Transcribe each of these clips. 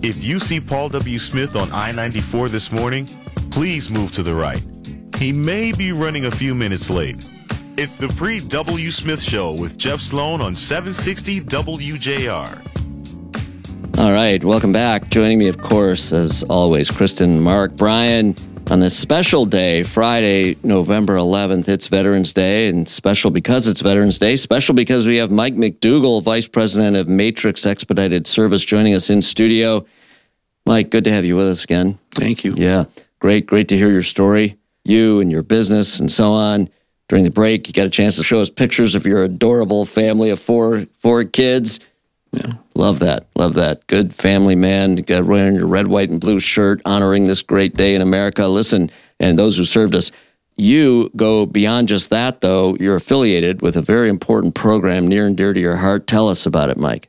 If you see Paul W. Smith on I 94 this morning, please move to the right. He may be running a few minutes late. It's the pre W. Smith Show with Jeff Sloan on 760 WJR. All right, welcome back. Joining me, of course, as always, Kristen, Mark, Brian on this special day, Friday, November 11th. It's Veterans Day, and special because it's Veterans Day, special because we have Mike McDougall, Vice President of Matrix Expedited Service, joining us in studio. Mike, good to have you with us again. Thank you. Yeah, great, great to hear your story, you and your business and so on. During the break, you got a chance to show us pictures of your adorable family of four four kids. Love that. Love that. Good family man. Got wearing your red, white, and blue shirt, honoring this great day in America. Listen, and those who served us. You go beyond just that, though. You're affiliated with a very important program near and dear to your heart. Tell us about it, Mike.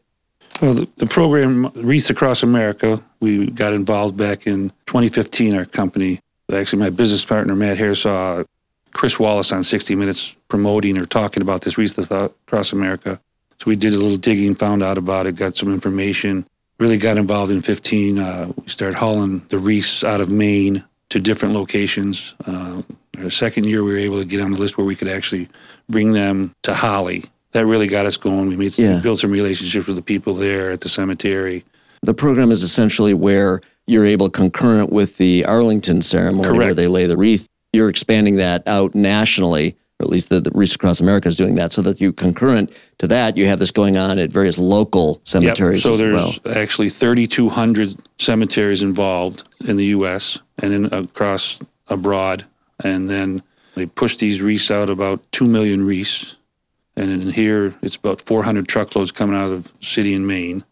Well, the, the program Wreaths Across America, we got involved back in 2015, our company. Actually, my business partner, Matt Hare, saw Chris Wallace on 60 Minutes promoting or talking about this Wreaths Across America. So we did a little digging, found out about it, got some information. Really got involved in 15. Uh, we started hauling the wreaths out of Maine to different locations. Uh, our second year, we were able to get on the list where we could actually bring them to Holly. That really got us going. We made some, Yeah. we built some relationships with the people there at the cemetery. The program is essentially where you're able, concurrent with the Arlington ceremony where they lay the wreath, you're expanding that out nationally, or at least the, the Across America is doing that, so that you concurrent to that, you have this going on at various local cemeteries So as there's well. actually 3,200 cemeteries involved in the U.S. and in, across abroad. And then they push these wreaths out about 2 million wreaths. And in here, it's about 400 truckloads coming out of the city in Maine.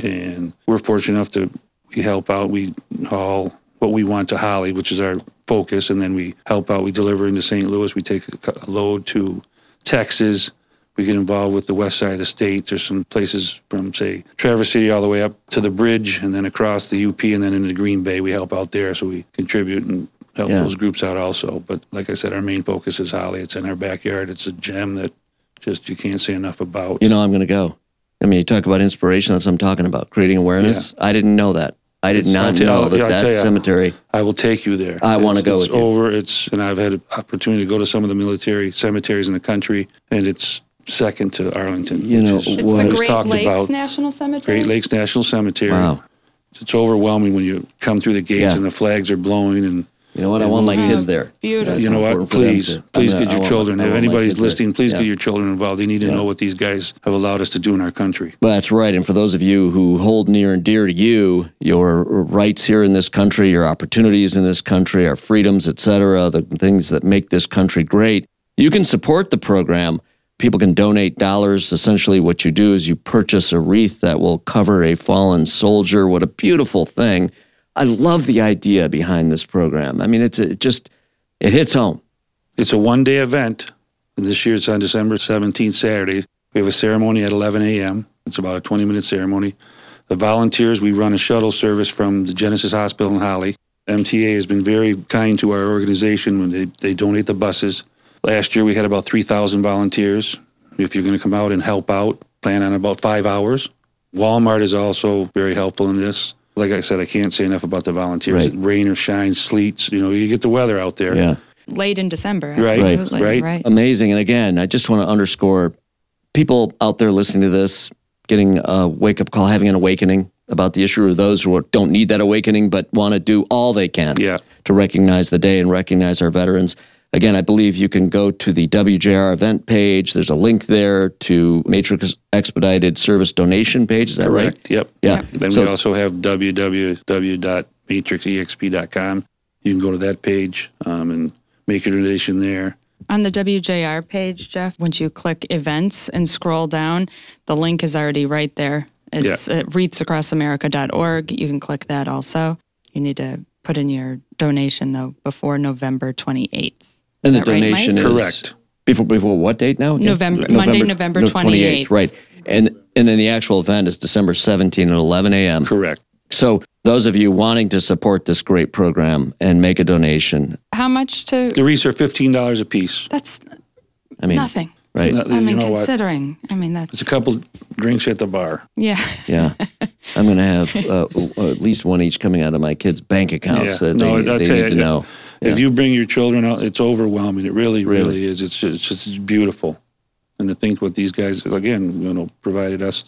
And we're fortunate enough to we help out. We haul what we want to Holly, which is our focus, and then we help out. We deliver into St. Louis. We take a load to Texas. We get involved with the west side of the state. There's some places from, say, Traverse City all the way up to the bridge and then across the UP and then into Green Bay. We help out there. So we contribute and help Yeah. those groups out also. But like I said, our main focus is Holly. It's in our backyard. It's a gem that just you can't say enough about. You know, I'm going to go. I mean, you talk about inspiration. That's what I'm talking about. Creating awareness. I didn't know that. I did It's- not I'll know I'll- that that tell ya. cemetery. I will take you there. I wanna It's- go it's with you. over. It's and I've had an opportunity to go to some of the military cemeteries in the country, and it's second to Arlington. You know, is- It's It's What the I was Great Lakes about. National Cemetery. Great Lakes National Cemetery. Wow. It's overwhelming when you come through the gates Yeah. and the flags are blowing and You know what? I want my kids there. beautiful. you know what? important for them Please, to- please get gonna- I your want- children. I If anybody's kids there. listening, please Yeah. get your children involved. They need to Yeah. know what these guys have allowed us to do in our country. Well, that's right. And for those of you who hold near and dear to you, your rights here in this country, your opportunities in this country, our freedoms, et cetera, the things that make this country great, you can support the program. People can donate dollars. Essentially, what you do is you purchase a wreath that will cover a fallen soldier. What a beautiful thing. I love the idea behind this program. I mean, it's it just, it hits home. It's a one day event. This year it's on December 17th, Saturday. We have a ceremony at 11 a.m. It's about a 20 minute ceremony. The volunteers, we run a shuttle service from the Genesis Hospital in Holly. MTA has been very kind to our organization when they, they donate the buses. Last year we had about 3,000 volunteers. If you're going to come out and help out, plan on about five hours. Walmart is also very helpful in this. Like I said, I can't say enough about the volunteers. Right. Rain or shine, sleets, you know, you get the weather out there. Yeah. Late in December. Right, Absolutely. right. right. amazing. And again, I just want to underscore people out there listening to this, getting a wake up call, having an awakening about the issue, or those who don't need that awakening but want to do all they can Yeah. to recognize the day and recognize our veterans. Again, I believe you can go to the WJR event page. There's a link there to Matrix Expedited Service donation page. Is that Correct. right? Yep. Yeah. Then So- we also have www.matrixexp.com. You can go to that page um, and make your donation there. On the WJR page, Jeff, once you click events and scroll down, the link is already right there. It's at wreathsacrossamerica.org. You can click that also. You need to put in your donation, though, before November 28th. Is And the that right, Mike? donation is Correct. before before what date now? again? November- Monday, November 28th. Right. And and then the actual event is December seventeenth at 11 a.m. Correct. So those of you wanting to support this great program and make a donation, How much to? The wreaths are $15 a piece. That's I mean, nothing. right? No, I you mean, know what? considering. I mean, that's It's a couple drinks at the bar. yeah. Yeah. I'm going to have uh, at least one each coming out of my kids' bank accounts Yeah. that No, they, I'll they tell need you, to know. If Yeah. you bring your children out, it's overwhelming. It really, really, Really? is. It's just, it's just it's beautiful. And to think what these guys, again, you know, provided us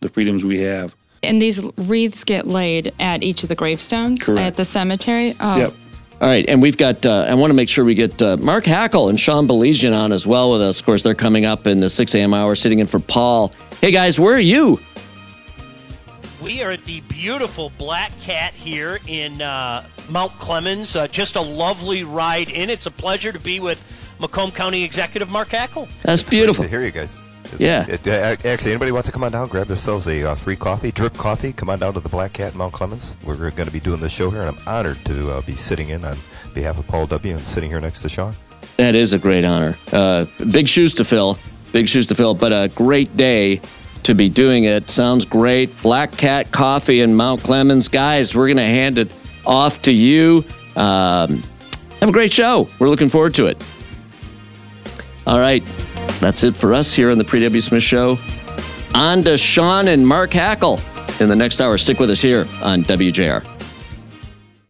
the freedoms we have. And these wreaths get laid at each of the gravestones Correct. at the cemetery. Oh, Yep. All right, and we've got. Uh, I want to make sure we get uh, Mark Hackel and Sean Baligian on as well with us. Of course, they're coming up in the 6 a.m. hour, sitting in for Paul. Hey guys, where are you? We are at the beautiful Black Cat here in uh, Mount Clemens. Uh, just a lovely ride in. It's a pleasure to be with Macomb County Executive Mark Hackel. That's Great beautiful. to hear you guys. It's- Yeah. it- uh, actually, anybody wants to come on down, grab themselves a uh, free coffee, drip coffee. Come on down to the Black Cat in Mount Clemens. We're going to be doing this show here, and I'm honored to uh, be sitting in on behalf of Paul W. and sitting here next to Sean. That is a great honor. Uh, big shoes to fill. Big shoes to fill, but a great day to be doing it. Sounds great. Black Cat Coffee in Mount Clemens. Guys, we're going to hand it off to you. Um, have a great show. We're looking forward to it. All right. That's it for us here on the Pre W. Smith Show. On to Sean and Mark Hackel in the next hour. Stick with us here on WJR.